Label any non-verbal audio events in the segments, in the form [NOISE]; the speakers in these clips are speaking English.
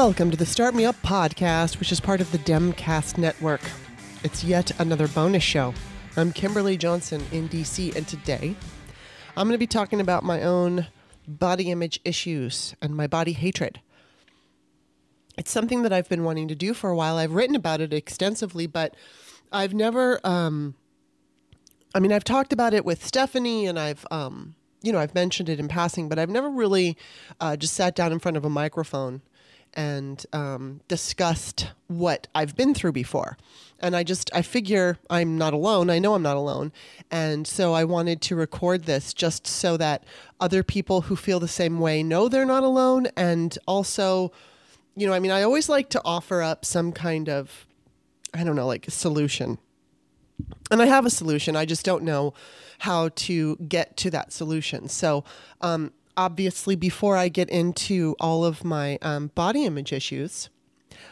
Welcome to the Start Me Up podcast, which is part of the Demcast network. It's yet another bonus show. I'm Kimberly Johnson in DC, and today I'm going to be talking about my own body image issues and my body hatred. It's something that I've been wanting to do for a while. I've written about it extensively, but I've never, um, I mean, I've talked about it with Stephanie and I've, um, you know, I've mentioned it in passing, but I've never really uh, just sat down in front of a microphone and um, discussed what I've been through before. And I just, I figure I'm not alone. I know I'm not alone. And so I wanted to record this just so that other people who feel the same way know they're not alone. And also, you know, I mean, I always like to offer up some kind of, I don't know, like a solution. And I have a solution. I just don't know how to get to that solution. So, um, obviously, before I get into all of my um, body image issues,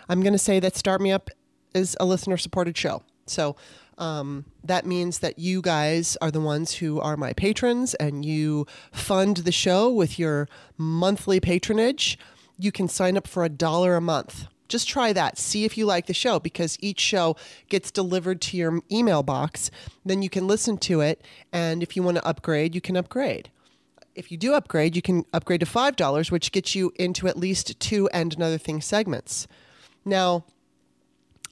I'm going to say that Start Me Up is a listener supported show. So um, that means that you guys are the ones who are my patrons and you fund the show with your monthly patronage. You can sign up for a dollar a month. Just try that. See if you like the show because each show gets delivered to your email box. Then you can listen to it. And if you want to upgrade, you can upgrade if you do upgrade, you can upgrade to $5, which gets you into at least two and another thing segments. Now,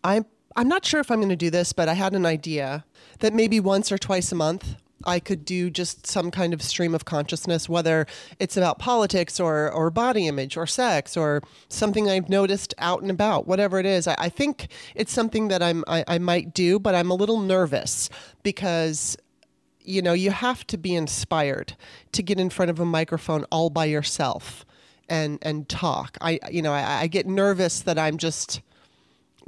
I'm I'm not sure if I'm going to do this, but I had an idea that maybe once or twice a month I could do just some kind of stream of consciousness, whether it's about politics or, or body image or sex or something I've noticed out and about, whatever it is. I, I think it's something that I'm I, I might do, but I'm a little nervous because you know, you have to be inspired to get in front of a microphone all by yourself and and talk. I you know, I, I get nervous that I'm just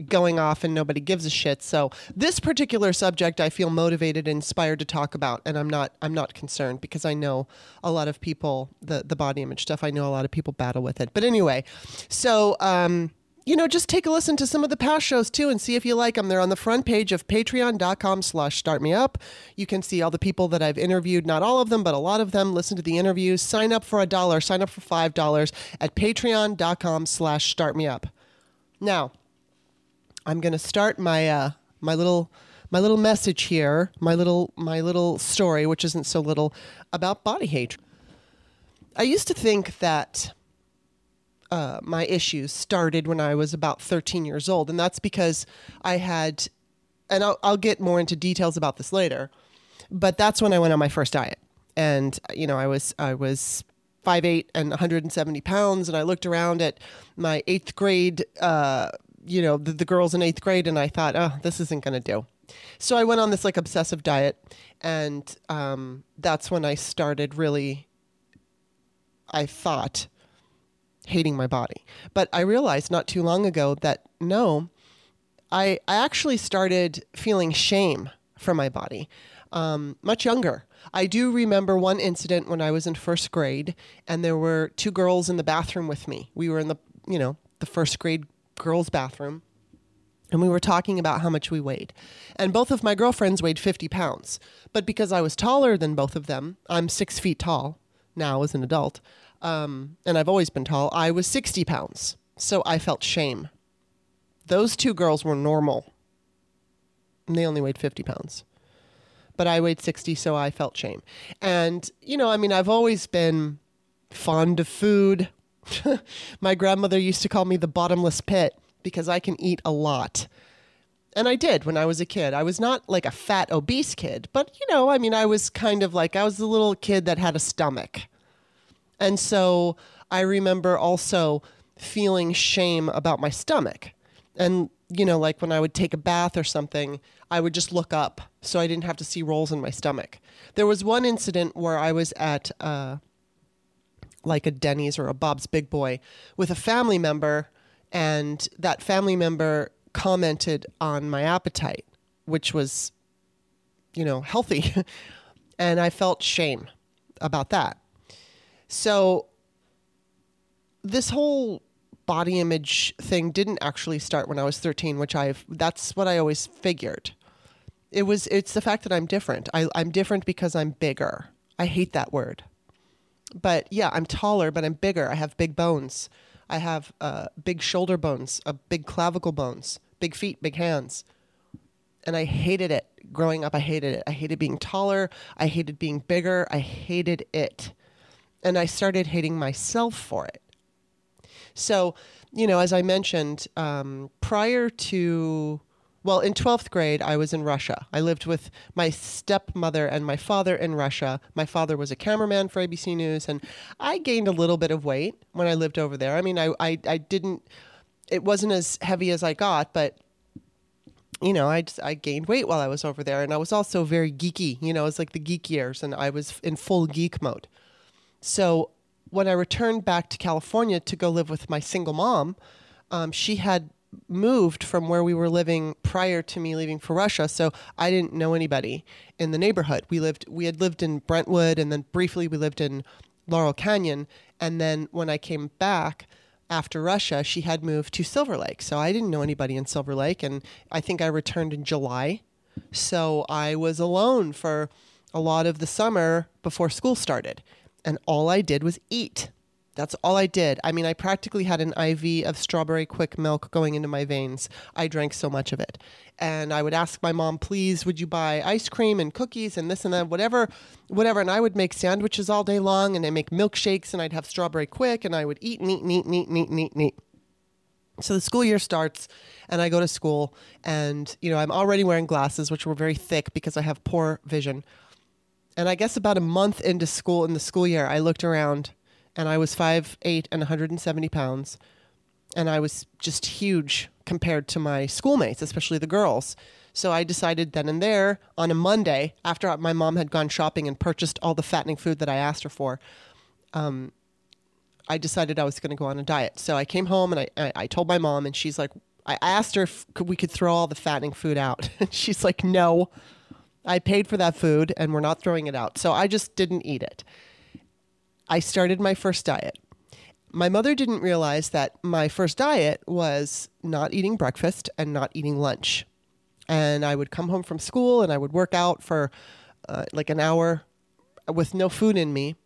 going off and nobody gives a shit. So this particular subject I feel motivated and inspired to talk about and I'm not I'm not concerned because I know a lot of people the the body image stuff I know a lot of people battle with it. But anyway, so um you know, just take a listen to some of the past shows too and see if you like them. They're on the front page of patreon.com slash startmeup. You can see all the people that I've interviewed, not all of them, but a lot of them. Listen to the interviews. Sign up for a dollar, sign up for five dollars at patreon.com slash startmeup. Now, I'm gonna start my uh my little my little message here, my little my little story, which isn't so little, about body hate. I used to think that uh, my issues started when I was about 13 years old, and that's because I had, and I'll, I'll get more into details about this later, but that's when I went on my first diet, and you know I was I was five eight and 170 pounds, and I looked around at my eighth grade, uh, you know, the, the girls in eighth grade, and I thought, oh, this isn't going to do. So I went on this like obsessive diet, and um, that's when I started really. I thought hating my body. But I realized not too long ago that no, I, I actually started feeling shame for my body um, much younger. I do remember one incident when I was in first grade, and there were two girls in the bathroom with me. We were in the, you know, the first grade girls' bathroom, and we were talking about how much we weighed. And both of my girlfriends weighed 50 pounds. But because I was taller than both of them, I'm six feet tall now as an adult um, and I've always been tall, I was 60 pounds. So I felt shame. Those two girls were normal. And they only weighed 50 pounds. But I weighed 60, so I felt shame. And, you know, I mean, I've always been fond of food. [LAUGHS] My grandmother used to call me the bottomless pit because I can eat a lot. And I did when I was a kid. I was not like a fat, obese kid, but, you know, I mean, I was kind of like, I was the little kid that had a stomach. And so I remember also feeling shame about my stomach. And, you know, like when I would take a bath or something, I would just look up so I didn't have to see rolls in my stomach. There was one incident where I was at uh, like a Denny's or a Bob's Big Boy with a family member, and that family member commented on my appetite, which was, you know, healthy. [LAUGHS] and I felt shame about that. So this whole body image thing didn't actually start when I was 13, which I've that's what I always figured. It was it's the fact that I'm different. I, I'm different because I'm bigger. I hate that word. But yeah, I'm taller, but I'm bigger. I have big bones. I have uh, big shoulder bones, uh, big clavicle bones, big feet, big hands. And I hated it growing up. I hated it. I hated being taller. I hated being bigger. I hated it. And I started hating myself for it. So, you know, as I mentioned, um, prior to well, in 12th grade, I was in Russia. I lived with my stepmother and my father in Russia. My father was a cameraman for ABC News, and I gained a little bit of weight when I lived over there. I mean, I, I, I didn't, it wasn't as heavy as I got, but you know, I just, I gained weight while I was over there, and I was also very geeky. You know, it was like the geek years, and I was in full geek mode. So when I returned back to California to go live with my single mom, um, she had moved from where we were living prior to me leaving for Russia, so I didn't know anybody in the neighborhood. We lived we had lived in Brentwood and then briefly we lived in Laurel Canyon, and then when I came back after Russia, she had moved to Silver Lake. So I didn't know anybody in Silver Lake and I think I returned in July. So I was alone for a lot of the summer before school started. And all I did was eat. That's all I did. I mean, I practically had an IV of strawberry Quik milk going into my veins. I drank so much of it. And I would ask my mom, please, would you buy ice cream and cookies and this and that, whatever, whatever. And I would make sandwiches all day long and I make milkshakes and I'd have strawberry Quik and I would eat and eat and eat and eat and eat and eat and eat. So the school year starts and I go to school and, you know, I'm already wearing glasses, which were very thick because I have poor vision. And I guess about a month into school, in the school year, I looked around and I was five eight and 170 pounds, and I was just huge compared to my schoolmates, especially the girls. So I decided then and there on a Monday, after my mom had gone shopping and purchased all the fattening food that I asked her for, um, I decided I was going to go on a diet. So I came home and I, I, I told my mom, and she's like, I asked her if we could throw all the fattening food out. [LAUGHS] And she's like, no, I paid for that food and we're not throwing it out. So I just didn't eat it. I started my first diet. My mother didn't realize that my first diet was not eating breakfast and not eating lunch. And I would come home from school and I would work out for uh, like an hour with no food in me.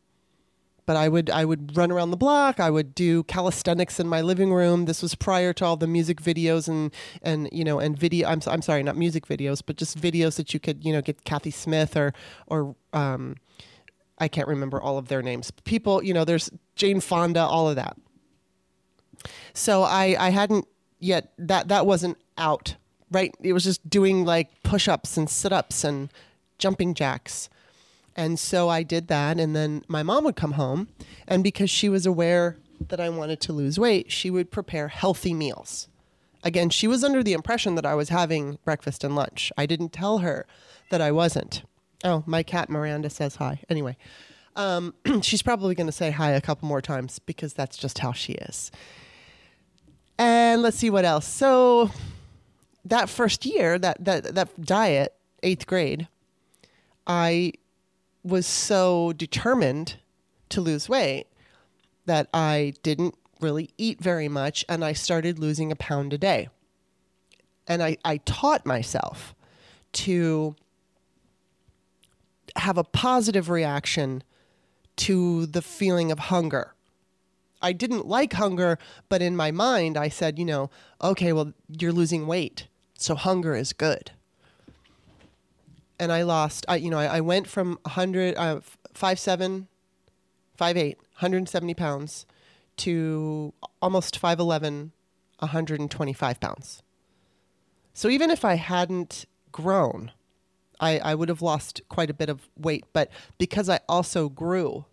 But I would I would run around the block. I would do calisthenics in my living room. This was prior to all the music videos and and you know and video. I'm I'm sorry, not music videos, but just videos that you could you know get Kathy Smith or or um, I can't remember all of their names. People, you know, there's Jane Fonda, all of that. So I, I hadn't yet that that wasn't out, right? It was just doing like push-ups and sit-ups and jumping jacks. And so I did that and then my mom would come home and because she was aware that I wanted to lose weight, she would prepare healthy meals. Again, she was under the impression that I was having breakfast and lunch. I didn't tell her that I wasn't. Oh, my cat Miranda says hi. Anyway, um, [CLEARS THROAT] she's probably going to say hi a couple more times because that's just how she is. And let's see what else. So that first year, that that that diet, eighth grade, I was so determined to lose weight that I didn't really eat very much, and I started losing a pound a day. And I, I taught myself to have a positive reaction to the feeling of hunger. I didn't like hunger, but in my mind, I said, you know, okay, well, you're losing weight, so hunger is good. And I lost, I, you know, I, I went from 100, uh, 5'7, 5'8, 170 pounds to almost 5'11, 125 pounds. So even if I hadn't grown, I, I would have lost quite a bit of weight. But because I also grew,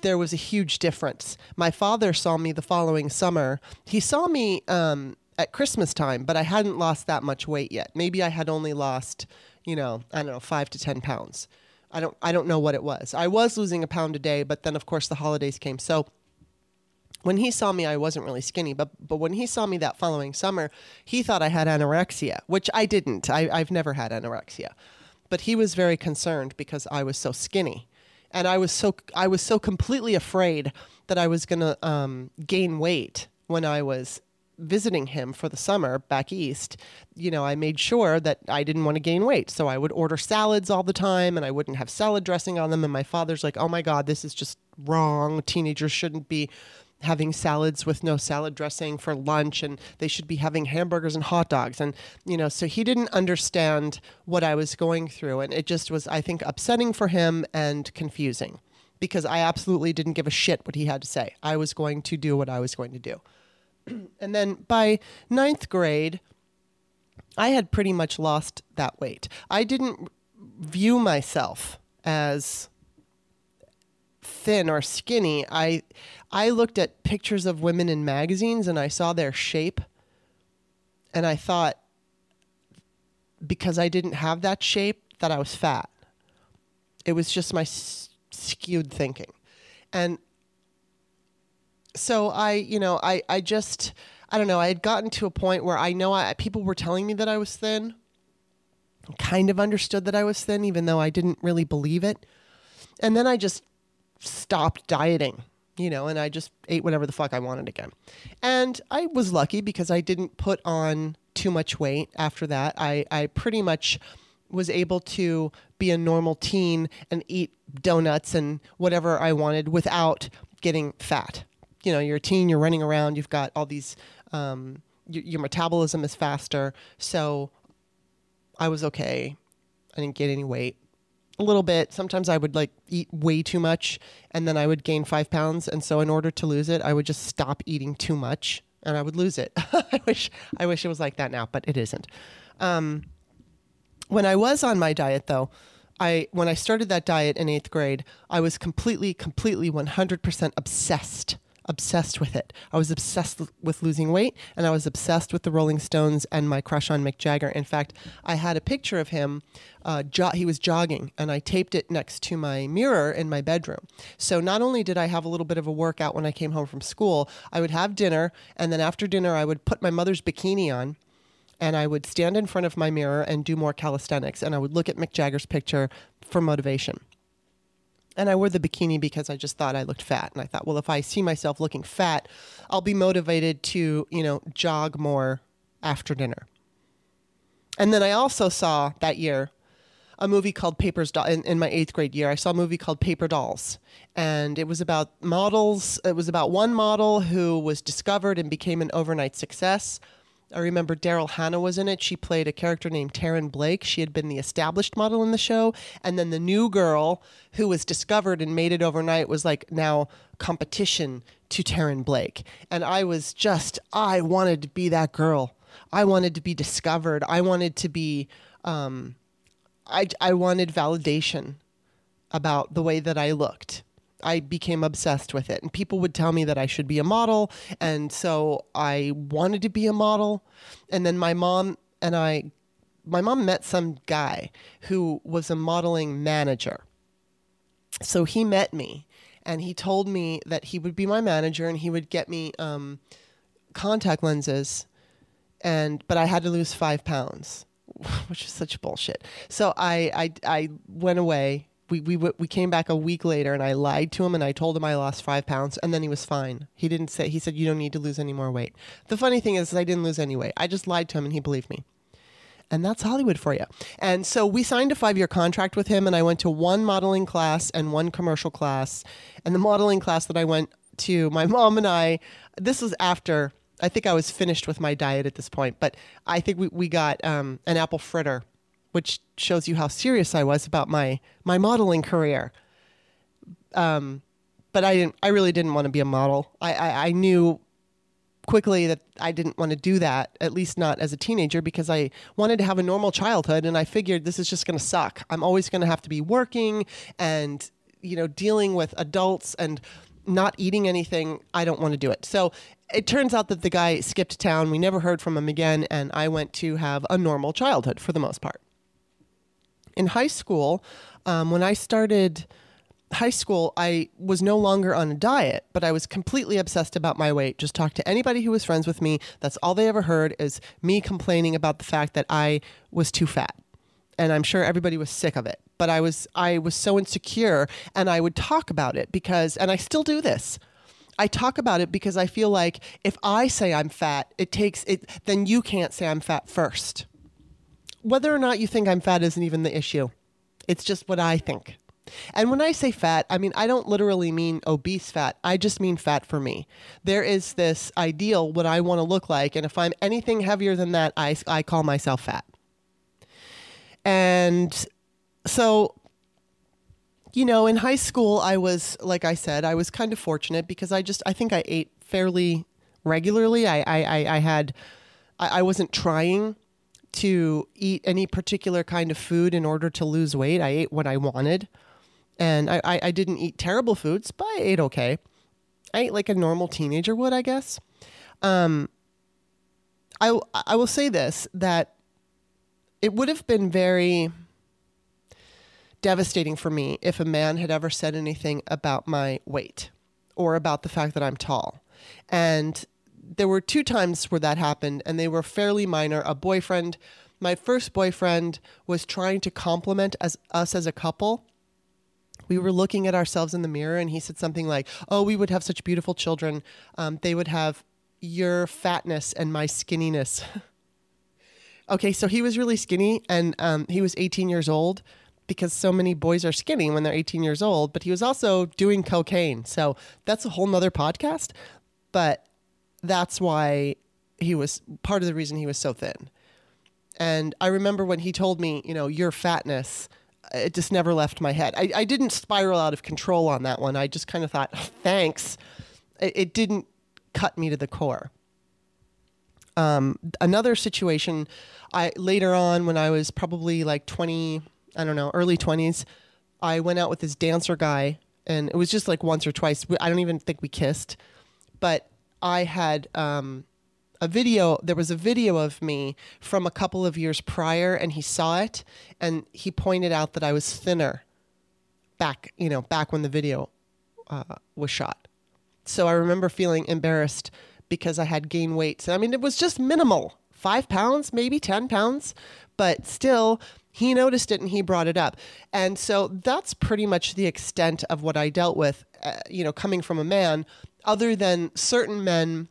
there was a huge difference. My father saw me the following summer. He saw me um, at Christmas time, but I hadn't lost that much weight yet. Maybe I had only lost, you know, I don't know, five to ten pounds. I don't I don't know what it was. I was losing a pound a day, but then of course the holidays came. So when he saw me, I wasn't really skinny, but but when he saw me that following summer, he thought I had anorexia, which I didn't. I, I've never had anorexia, but he was very concerned because I was so skinny, and I was so I was so completely afraid that I was gonna um, gain weight when I was visiting him for the summer back east, you know, I made sure that I didn't want to gain weight. So I would order salads all the time and I wouldn't have salad dressing on them. And my father's like, oh my God, this is just wrong. Teenagers shouldn't be having salads with no salad dressing for lunch and they should be having hamburgers and hot dogs and you know so he didn't understand what I was going through and it just was I think upsetting for him and confusing because I absolutely didn't give a shit what he had to say. I was going to do what I was going to do. [CLEARS THROAT] and then by ninth grade, I had pretty much lost that weight. I didn't view myself as thin or skinny. I I looked at pictures of women in magazines and I saw their shape and I thought because I didn't have that shape that I was fat. It was just my s- skewed thinking. And so I, you know, I I just I don't know, I had gotten to a point where I know I people were telling me that I was thin. Kind of understood that I was thin even though I didn't really believe it. And then I just stopped dieting, you know, and I just ate whatever the fuck I wanted again. And I was lucky because I didn't put on too much weight after that. I, I pretty much was able to be a normal teen and eat donuts and whatever I wanted without getting fat. You know, you're a teen, you're running around, you've got all these, um, your, your metabolism is faster. So I was okay. I didn't get any weight a little bit. Sometimes I would like eat way too much and then I would gain five pounds. And so in order to lose it, I would just stop eating too much and I would lose it. [LAUGHS] I wish I wish it was like that now, but it isn't. Um, when I was on my diet though, I when I started that diet in eighth grade, I was completely, completely 100% obsessed obsessed with it. I was obsessed with losing weight and I was obsessed with the Rolling Stones and my crush on Mick Jagger. In fact, I had a picture of him. Uh, jo- he was jogging and I taped it next to my mirror in my bedroom. So not only did I have a little bit of a workout when I came home from school, I would have dinner and then after dinner, I would put my mother's bikini on and I would stand in front of my mirror and do more calisthenics and I would look at Mick Jagger's picture for motivation and I wore the bikini because I just thought I looked fat. And I thought, well, if I see myself looking fat, I'll be motivated to, you know, jog more after dinner. And then I also saw that year a movie called Papers Do- in, in my eighth grade year. I saw a movie called Paper Dolls, and it was about models. It was about one model who was discovered and became an overnight success. I remember Daryl Hannah was in it. She played a character named Taryn Blake. She had been the established model in the show. And then the new girl who was discovered and made it overnight was like now competition to Taryn Blake. And I was just, I wanted to be that girl. I wanted to be discovered. I wanted to be, um, I, I wanted validation about the way that I looked. I became obsessed with it. And people would tell me that I should be a model. And so I wanted to be a model. And then my mom and I, my mom met some guy who was a modeling manager. So he met me and he told me that he would be my manager and he would get me um, contact lenses. And, but I had to lose five pounds, [LAUGHS] which is such bullshit. So I, I, I went away we, we we came back a week later and I lied to him and I told him I lost five pounds and then he was fine. He didn't say he said you don't need to lose any more weight. The funny thing is I didn't lose any weight. I just lied to him and he believed me. And that's Hollywood for you. And so we signed a five year contract with him and I went to one modeling class and one commercial class. And the modeling class that I went to, my mom and I, this was after I think I was finished with my diet at this point, but I think we, we got um, an apple fritter which shows you how serious I was about my my modeling career. Um, but I didn't. I really didn't want to be a model. I, I, I knew quickly that I didn't want to do that, at least not as a teenager, because I wanted to have a normal childhood, and I figured this is just going to suck. I'm always going to have to be working and you know dealing with adults and not eating anything. I don't want to do it. So it turns out that the guy skipped town. We never heard from him again, and I went to have a normal childhood for the most part in high school, um, when I started high school, I was no longer on a diet, but I was completely obsessed about my weight. Just talk to anybody who was friends with me. That's all they ever heard is me complaining about the fact that I was too fat. And I'm sure everybody was sick of it. But I was I was so insecure and I would talk about it because and I still do this. I talk about it because I feel like if I say I'm fat, it takes it then you can't say I'm fat first whether or not you think I'm fat isn't even the issue. It's just what I think. And when I say fat, I mean, I don't literally mean obese fat. I just mean fat for me. There is this ideal what I want to look like. And if I'm anything heavier than that, I, I call myself fat. And so, you know, in high school, I was, like I said, I was kind of fortunate because I just, I think I ate fairly regularly. I, I, I had, I, I wasn't trying to eat any particular kind of food in order to lose weight. I ate what I wanted and I, I, I didn't eat terrible foods, but I ate okay. I ate like a normal teenager would, I guess. Um, I I will say this that it would have been very devastating for me if a man had ever said anything about my weight or about the fact that I'm tall. And there were two times where that happened, and they were fairly minor. A boyfriend, my first boyfriend, was trying to compliment as us as a couple. We were looking at ourselves in the mirror and he said something like oh we would have such beautiful children. Um, they would have your fatness and my skinniness. [LAUGHS] Okay so he was really skinny and um, he was 18 years old because so many boys are skinny when they're 18 years old but he was also doing cocaine. So that's a whole nother podcast but that's why he was part of the reason he was so thin and i remember when he told me you know your fatness it just never left my head. I, I didn't spiral out of control on that one. I just kind of thought, [LAUGHS] thanks. It, it, didn't cut me to the core. Um, another situation, I later on when I was probably like 20, I don't know, early 20s, I went out with this dancer guy, and it was just like once or twice. I don't even think we kissed, but I had um, a video there was a video of me from a couple of years prior and he saw it and he pointed out that I was thinner back you know back when the video uh, was shot. So I remember feeling embarrassed because I had gained weight. So, I mean it was just minimal five pounds maybe ten pounds but still he noticed it and he brought it up. And so that's pretty much the extent of what I dealt with uh, you know coming from a man other than certain men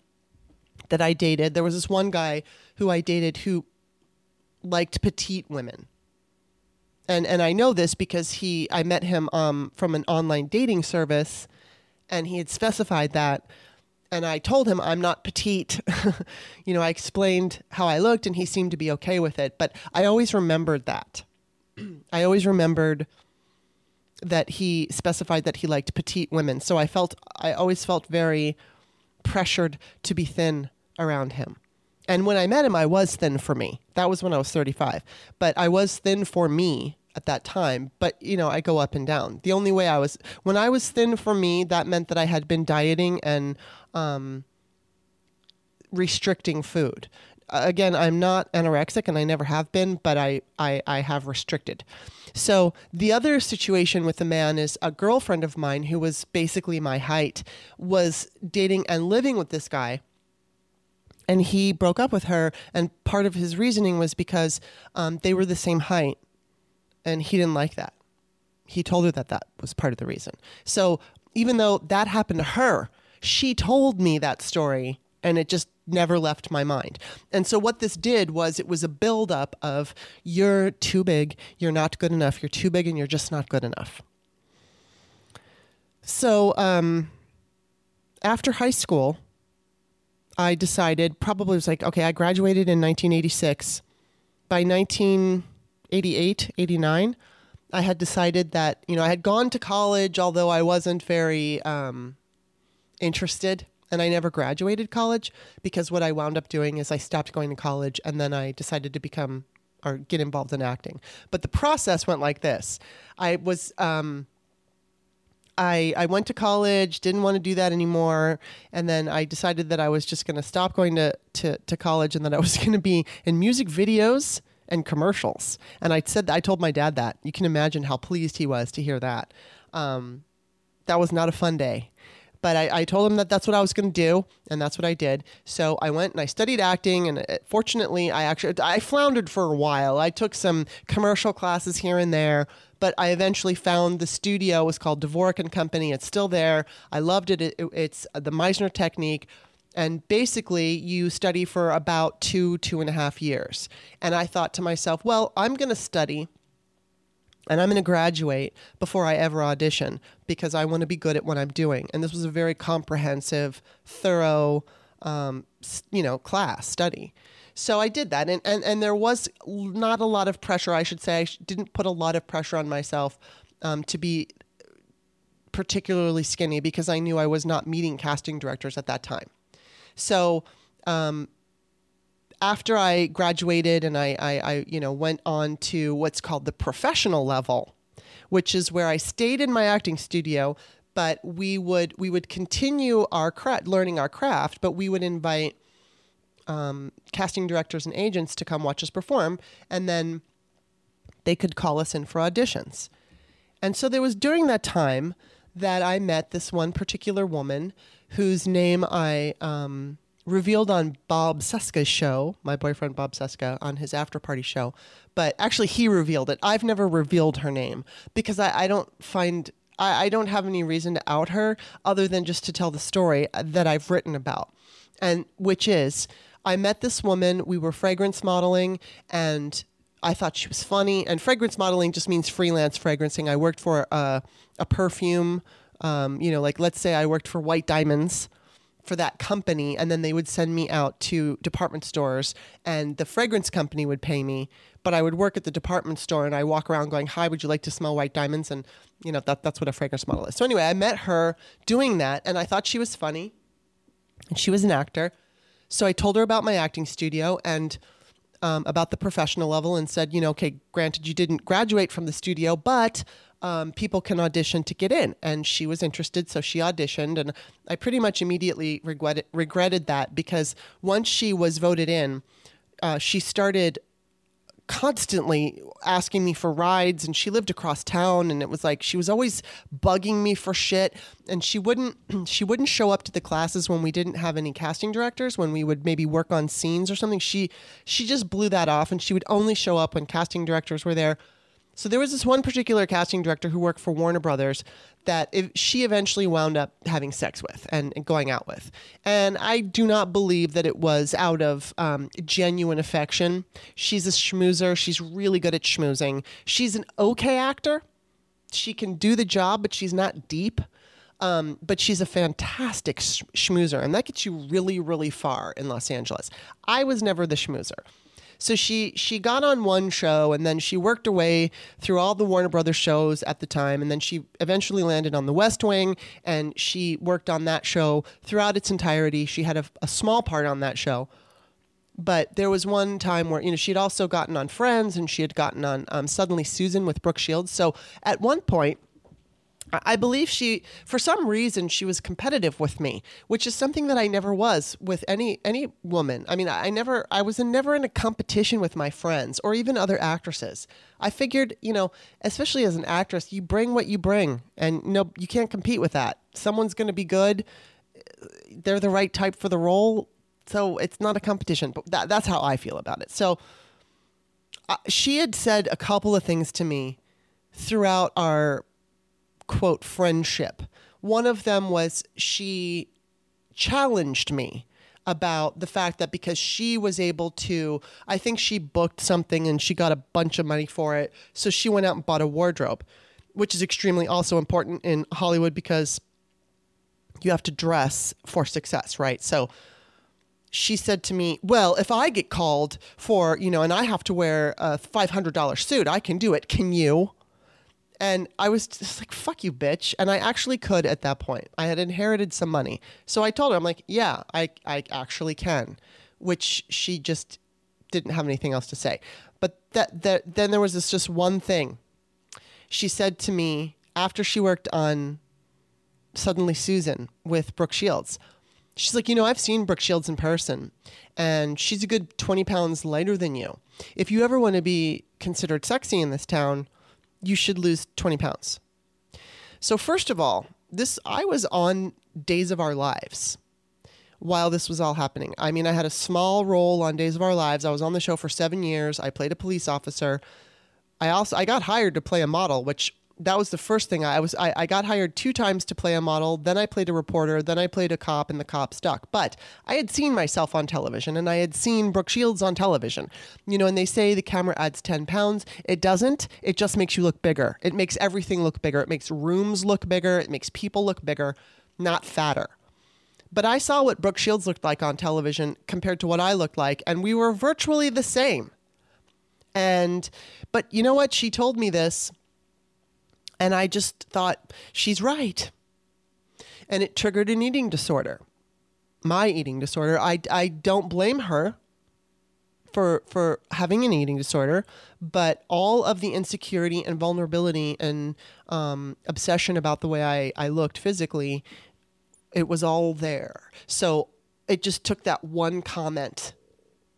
that I dated, there was this one guy who I dated who liked petite women. And and I know this because he I met him um, from an online dating service and he had specified that and I told him I'm not petite. [LAUGHS] you know, I explained how I looked and he seemed to be okay with it, but I always remembered that. [CLEARS THROAT] I always remembered that he specified that he liked petite women. So I felt I always felt very pressured to be thin around him. And when I met him, I was thin for me. That was when I was 35. But I was thin for me at that time. But, you know, I go up and down. The only way I was, when I was thin for me, that meant that I had been dieting and um, restricting food. Again, I'm not anorexic and I never have been, but I, I, I have restricted. So the other situation with the man is a girlfriend of mine who was basically my height was dating and living with this guy. And he broke up with her. And part of his reasoning was because um, they were the same height. And he didn't like that. He told her that that was part of the reason. So even though that happened to her she told me that story and it just never left my mind and so what this did was it was a buildup of you're too big you're not good enough you're too big and you're just not good enough so um, after high school I decided probably was like, okay, I graduated in 1986. By 1988, 89, I had decided that, you know, I had gone to college, although I wasn't very um, interested. And I never graduated college because what I wound up doing is I stopped going to college and then I decided to become or get involved in acting. But the process went like this I was. Um, I, I went to college, didn't want to do that anymore. And then I decided that I was just going to stop going to, to, to college and that I was [LAUGHS] going to be in music videos and commercials. And I said, I told my dad that. You can imagine how pleased he was to hear that. Um, that was not a fun day. But I, I told him that that's what I was going to do, and that's what I did. So I went and I studied acting, and uh, fortunately, I actually I floundered for a while. I took some commercial classes here and there, but I eventually found the studio it was called Dvorak and Company. It's still there. I loved it. it it's the Meisner technique. And basically, you study for about two, two and a half years. And I thought to myself, well, I'm going to study and I'm going to graduate before I ever audition because I want to be good at what I'm doing. And this was a very comprehensive, thorough, um, you know, class study. So I did that, and, and and there was not a lot of pressure. I should say I didn't put a lot of pressure on myself um, to be particularly skinny because I knew I was not meeting casting directors at that time. So um, after I graduated and I, I, I, you know, went on to what's called the professional level, which is where I stayed in my acting studio, but we would we would continue our learning our craft, but we would invite um, casting directors and agents to come watch us perform, and then they could call us in for auditions. And so there was during that time that I met this one particular woman whose name I um, revealed on Bob Cesca's show, my boyfriend Bob Cesca, on his after party show. But actually, he revealed it. I've never revealed her name because I, I don't find. I, don't have any reason to out her other than just to tell the story that I've written about, and which is I met this woman. We were fragrance modeling, and I thought she was funny. And fragrance modeling just means freelance fragrancing. I worked for a, a perfume. Um, you know, like let's say I worked for White Diamonds for that company and then they would send me out to department stores and the fragrance company would pay me but i would work at the department store and i walk around going hi would you like to smell white diamonds? And you know that, that's what a fragrance model is. So anyway i met her doing that and i thought she was funny and she was an actor. So i told her about my acting studio and um, about the professional level and said you know okay granted you didn't graduate from the studio but um, people can audition to get in. And she was interested, so she auditioned. And I pretty much immediately regretted, regretted that because once she was voted in, uh, she started constantly asking me for rides and she lived across town and it was like she was always bugging me for shit and she wouldn't [CLEARS THROAT] she wouldn't show up to the classes when we didn't have any casting directors when we would maybe work on scenes or something she she just blew that off and she would only show up when casting directors were there so there was this one particular casting director who worked for Warner Brothers that she eventually wound up having sex with and, and, going out with. And I do not believe that it was out of um, genuine affection. She's a schmoozer. She's really good at schmoozing. She's an okay actor. She can do the job, but she's not deep. Um, but she's a fantastic sh- schmoozer, and that gets you really, really far in Los Angeles. I was never the schmoozer. So she she got on one show and then she worked her way through all the Warner Brothers shows at the time and then she eventually landed on The West Wing and she worked on that show throughout its entirety. She had a, a small part on that show. But there was one time where, you know, she'd also gotten on Friends and she had gotten on um, Suddenly Susan with Brooke Shields. So at one point, I believe she, for some reason, she was competitive with me, which is something that I never was with any any woman. I mean, I never, I was never in a competition with my friends or even other actresses. I figured, you know, especially as an actress, you bring what you bring, and no, you can't compete with that. Someone's going to be good; they're the right type for the role, so it's not a competition. But that, that's how I feel about it. So, uh, she had said a couple of things to me throughout our quote friendship. One of them was she challenged me about the fact that because she was able to, I think she booked something and she got a bunch of money for it. So she went out and bought a wardrobe, which is extremely also important in Hollywood because you have to dress for success, right? So she said to me, Well, if I get called for, you know, and I have to wear a $500 suit, I can do it. Can you? And I was just [LAUGHS] like, fuck you, bitch. And I actually could at that point. I had inherited some money. So I told her, I'm like, yeah, I, I actually can, which she just didn't have anything else to say. But that, that, then there was this just one thing. She said to me after she worked on Suddenly Susan with Brooke Shields, she's like, you know, I've seen Brooke Shields in person, and she's a good 20 pounds lighter than you. If you ever want to be considered sexy in this town, you should lose 20 pounds. So, first of all, this I was on Days of Our Lives while this was all happening. I mean, I had a small role on Days of Our Lives. I was on the show for 7 years. I played a police officer. I also I got hired to play a model, which that was the first thing I was. I, I got hired two times to play a model. Then I played a reporter. Then I played a cop, and the cop stuck. But I had seen myself on television, and I had seen Brooke Shields on television. You know, and they say the camera adds ten pounds. It doesn't. It just makes you look bigger. It makes everything look bigger. It makes rooms look bigger. It makes people look bigger, not fatter. But I saw what Brooke Shields looked like on television compared to what I looked like, and we were virtually the same. And, but you know what? She told me this, and I just thought, she's right. And it triggered an eating disorder. My eating disorder. I, I don't blame her for for having an eating disorder, but all of the insecurity and vulnerability and um, obsession about the way I, I looked physically it was all there. So it just took that one comment,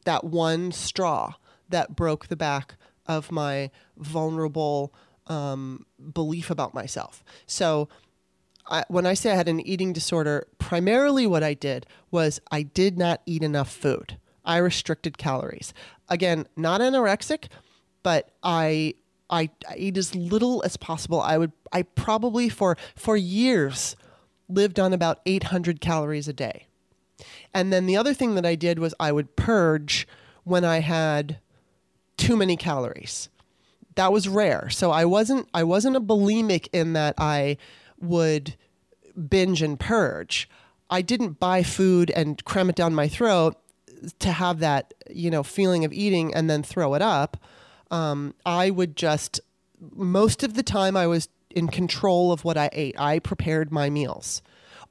that one straw that broke the back of my vulnerable um, belief about myself. So I, when I say I had an eating disorder, primarily what I did was I did not eat enough food. I restricted calories. Again, not anorexic, but I I, I ate as little as possible. I would I probably for for years lived on about 800 calories a day. And then the other thing that I did was I would purge when I had too many calories. That was rare. So I wasn't I wasn't a bulimic in that I would binge and purge. I didn't buy food and cram it down my throat to have that, you know, feeling of eating and then throw it up. Um, I would just most of the time I was in control of what I ate. I prepared my meals.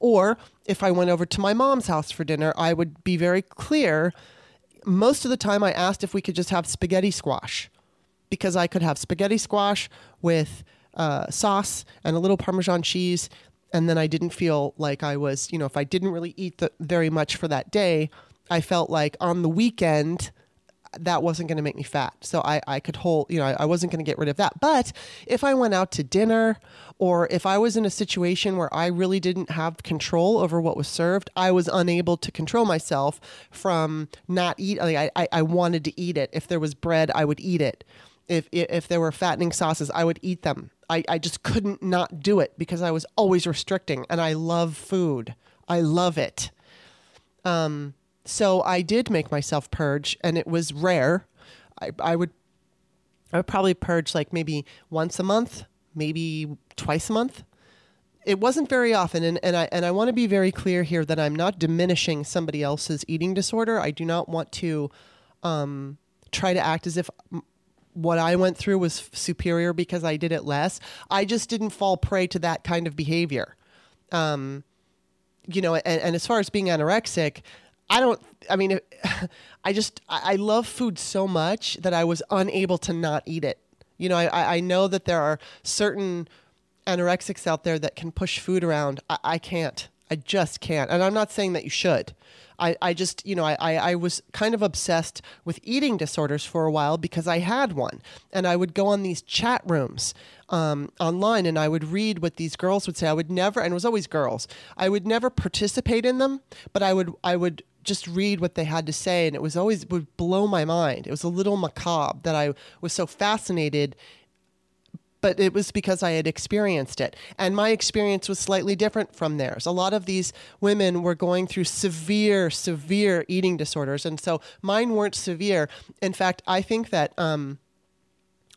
Or if I went over to my mom's house for dinner, I would be very clear. Most of the time, I asked if we could just have spaghetti squash because I could have spaghetti squash with uh, sauce and a little Parmesan cheese. And then I didn't feel like I was, you know, if I didn't really eat the, very much for that day, I felt like on the weekend, that wasn't going to make me fat. So I, I could hold, you know, I, I wasn't going to get rid of that. But if I went out to dinner or if I was in a situation where I really didn't have control over what was served, I was unable to control myself from not eating. Like I, I wanted to eat it. If there was bread, I would eat it. If, if there were fattening sauces, I would eat them. I, I just couldn't not do it because I was always restricting and I love food. I love it. Um, so I did make myself purge, and it was rare. I, I would I would probably purge like maybe once a month, maybe twice a month. It wasn't very often, and, and I and I want to be very clear here that I'm not diminishing somebody else's eating disorder. I do not want to um, try to act as if what I went through was superior because I did it less. I just didn't fall prey to that kind of behavior. Um, you know, and, and as far as being anorexic, I don't. I mean, [LAUGHS] I just I love food so much that I was unable to not eat it. You know, I I know that there are certain anorexics out there that can push food around. I, I can't. I just can't. And I'm not saying that you should. I, I just, you know, I, I, I was kind of obsessed with eating disorders for a while because I had one. And I would go on these chat rooms um, online and I would read what these girls would say. I would never, and it was always girls, I would never participate in them, but I would, I would just read what they had to say. And it was always, would blow my mind. It was a little macabre that I was so fascinated but it was because I had experienced it. And my experience was slightly different from theirs. A lot of these women were going through severe, severe eating disorders. And so mine weren't severe. In fact, I think that. Um,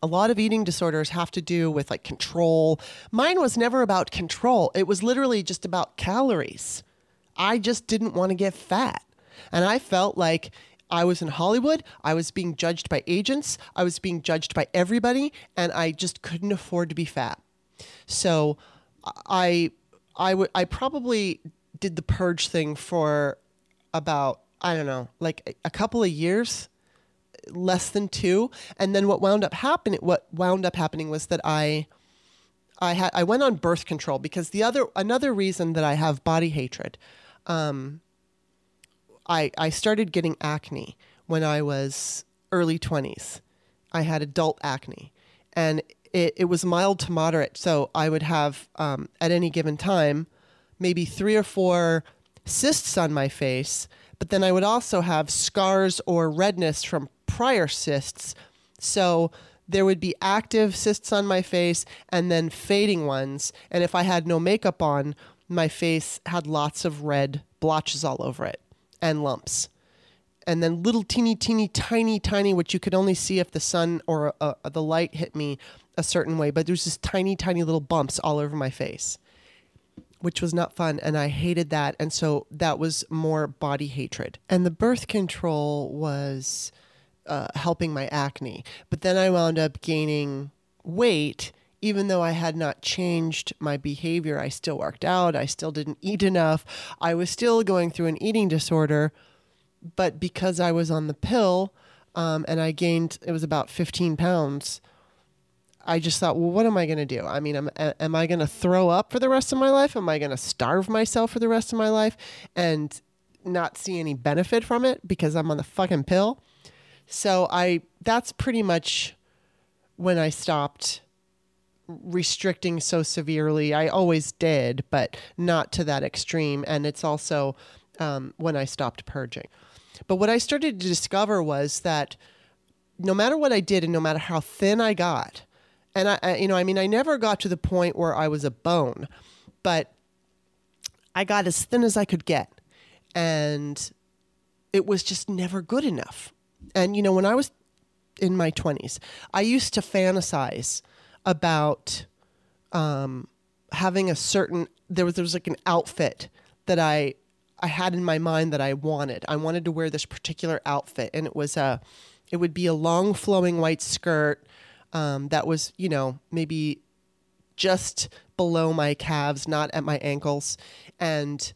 a lot of eating disorders have to do with like control. Mine was never about control. It was literally just about calories. I just didn't want to get fat. And I felt like I was in Hollywood. I was being judged by agents. I was being judged by everybody, and I just couldn't afford to be fat. So I I would I probably did the purge thing for about I don't know, like a couple of years, less than 2, and then what wound up happening what wound up happening was that I I had I went on birth control because the other another reason that I have body hatred um, I, I started getting acne when I was early 20s. I had adult acne. And it, it was mild to moderate. So I would have, um, at any given time, maybe three or four cysts on my face. But then I would also have scars or redness from prior cysts. So there would be active cysts on my face and then fading ones. And if I had no makeup on, my face had lots of red blotches all over it and lumps. And then little teeny, teeny, tiny, tiny, which you could only see if the sun or uh, the light hit me a certain way. But there's just tiny, tiny little bumps all over my face, which was not fun. And I hated that. And so that was more body hatred. And the birth control was uh, helping my acne. But then I wound up gaining weight. Even though I had not changed my behavior, I still worked out. I still didn't eat enough. I was still going through an eating disorder. But because I was on the pill um, and I gained, it was about 15 pounds, I just thought, well, what am I going to do? I mean, am, am I going to throw up for the rest of my life? Am I going to starve myself for the rest of my life and not see any benefit from it because I'm on the fucking pill? So I that's pretty much when I stopped restricting so severely. I always did, but not to that extreme. And it's also um, when I stopped purging. But what I started to discover was that no matter what I did and no matter how thin I got, and I, I you know, I mean, I never got to the point where I was a bone, but I got as thin as I could get. And it was just never good enough. And, you know, when I was in my 20s, I used to fantasize about um, having a certain, there was, there was like an outfit that I, I had in my mind that I wanted. I wanted to wear this particular outfit, and it was a, it would be a long flowing white skirt um, that was, you know, maybe just below my calves, not at my ankles, and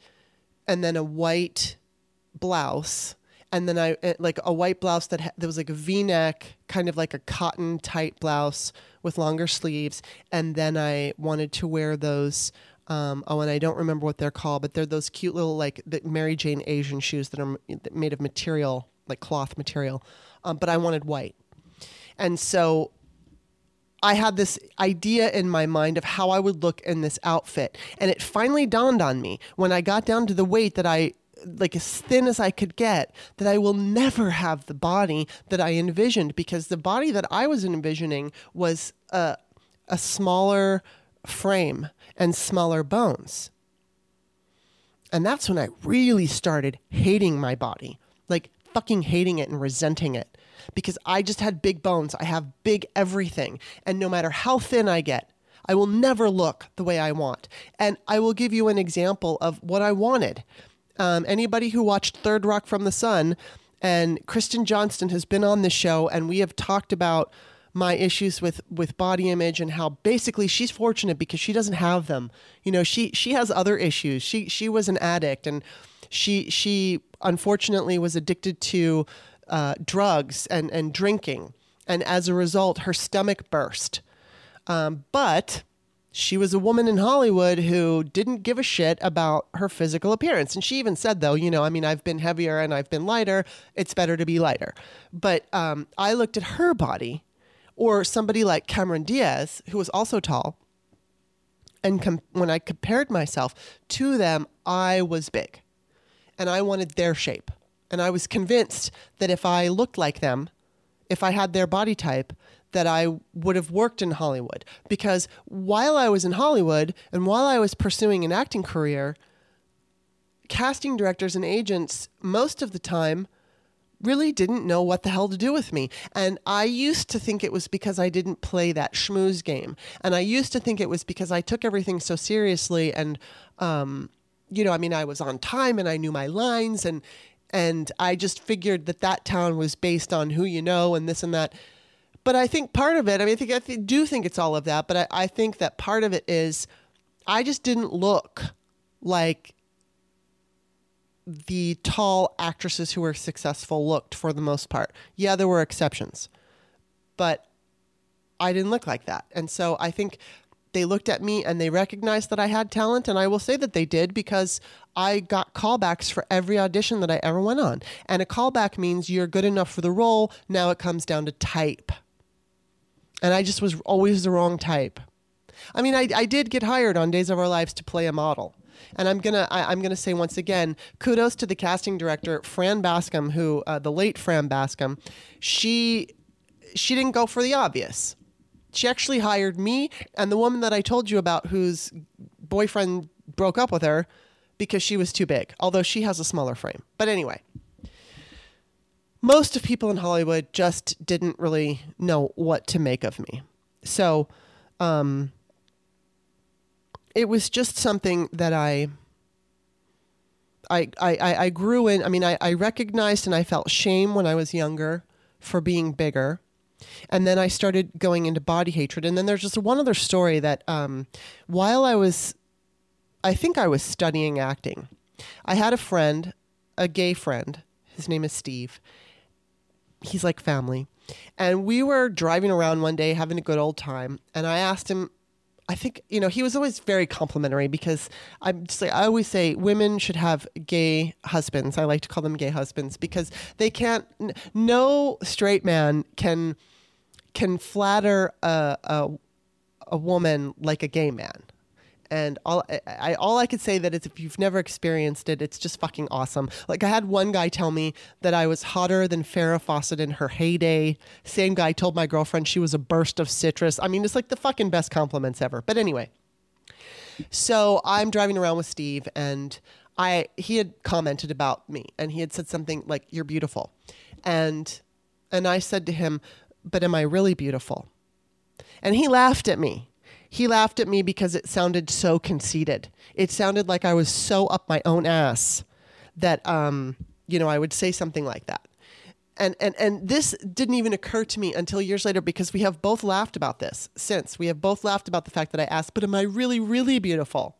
and then a white blouse and then I eh, like a white blouse that ha- there was like a V-neck, kind of like a cotton tight blouse with longer sleeves, and then I wanted to wear those. Um, oh, and I don't remember what they're called, but they're those cute little like the Mary Jane Asian shoes that are made of material like cloth material, um, but I wanted white, and so I had this idea in my mind of how I would look in this outfit. And it finally dawned on me when I got down to the weight that I like as thin as I could get, that I will never have the body that I envisioned because the body that I was envisioning was a, a smaller frame and smaller bones. And that's when I really started hating my body, like fucking hating it and resenting it because I just had big bones. I have big everything. And no matter how thin I get, I will never look the way I want. And I will give you an example of what I wanted. Um, anybody who watched Third Rock from the Sun, and Kristen Johnston has been on the show, and we have talked about my issues with with body image and how basically she's fortunate because she doesn't have them. You know, she she has other issues. She she was an addict and she she unfortunately was addicted to uh, drugs and and drinking, and as a result, her stomach burst. Um, but she was a woman in Hollywood who didn't give a shit about her physical appearance. And she even said, though, you know, I mean, I've been heavier and I've been lighter. It's better to be lighter. But um, I looked at her body, or somebody like Cameron Diaz, who was also tall. And com- when I compared myself to them, I was big and I wanted their shape. And I was convinced that if I looked like them, if I had their body type, that I would have worked in Hollywood. Because while I was in Hollywood and while I was pursuing an acting career, casting directors and agents, most of the time, really didn't know what the hell to do with me. And I used to think it was because I didn't play that schmooze game. And I used to think it was because I took everything so seriously and, um, you know, I mean, I was on time and I knew my lines and, and I just figured that that town was based on who you know and this and that. But I think part of it, I mean, I think I th- do think it's all of that, but I, I think that part of it is I just didn't look like the tall actresses who were successful looked for the most part. Yeah, there were exceptions, but I didn't look like that. And so I think they looked at me and they recognized that I had talent. And I will say that they did because I got callbacks for every audition that I ever went on. And a callback means you're good enough for the role. Now it comes down to type and I just was always the wrong type. I mean, I, I did get hired on Days of Our Lives to play a model. And I'm gonna I, am gonna say once again, kudos to the casting director Fran Bascom, who uh, the late Fran Bascom. She she didn't go for the obvious. She actually hired me and the woman that I told you about whose boyfriend broke up with her because she was too big, although she has a smaller frame. But anyway, most of people in Hollywood just didn't really know what to make of me. So, um, it was just something that I, I, I, I grew in. I mean, I, I recognized and I felt shame when I was younger for being bigger. And then I started going into body hatred. And then there's just one other story that um, while I was, I think I was studying acting, I had a friend, a gay friend. His name is Steve. He's like family. And we were driving around one day having a good old time. And I asked him, I think, you know, he was always very complimentary because I'm just like, I always say women should have gay husbands. I like to call them gay husbands because they can't, no straight man can, can flatter a, a, a woman like a gay man. And all I, I all I could say that is if you've never experienced it, it's just fucking awesome. Like I had one guy tell me that I was hotter than Farrah Fawcett in her heyday. Same guy told my girlfriend she was a burst of citrus. I mean, it's like the fucking best compliments ever. But anyway, so I'm driving around with Steve, and I he had commented about me, and he had said something like "You're beautiful," and and I said to him, "But am I really beautiful?" And he laughed at me he laughed at me because it sounded so conceited. It sounded like I was so up my own ass that um, you know, I would say something like that. And, and and this didn't even occur to me until years later because we have both laughed about this since. We have both laughed about the fact that I asked, but am I really, really beautiful?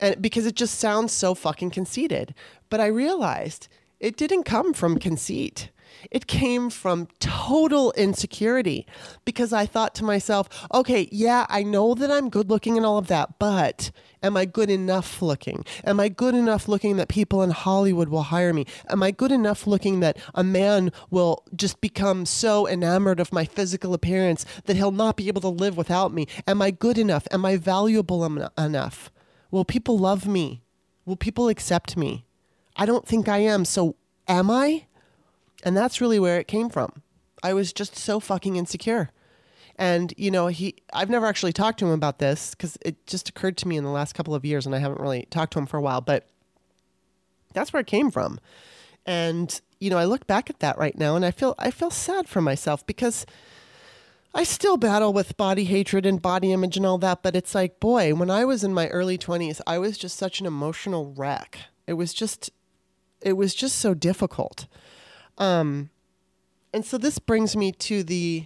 And because it just sounds so fucking conceited. But I realized it didn't come from conceit. It came from total insecurity because I thought to myself, okay, yeah, I know that I'm good looking and all of that, but am I good enough looking? Am I good enough looking that people in Hollywood will hire me? Am I good enough looking that a man will just become so enamored of my physical appearance that he'll not be able to live without me? Am I good enough? Am I valuable em- enough? Will people love me? Will people accept me? I don't think I am. So, am I? And that's really where it came from. I was just so fucking insecure. And, you know, he, I've never actually talked to him about this because it just occurred to me in the last couple of years and I haven't really talked to him for a while, but that's where it came from. And, you know, I look back at that right now and I feel, I feel sad for myself because I still battle with body hatred and body image and all that, but it's like, boy, when I was in my early 20s, I was just such an emotional wreck. It was just, it was just so difficult. Um, and so this brings me to the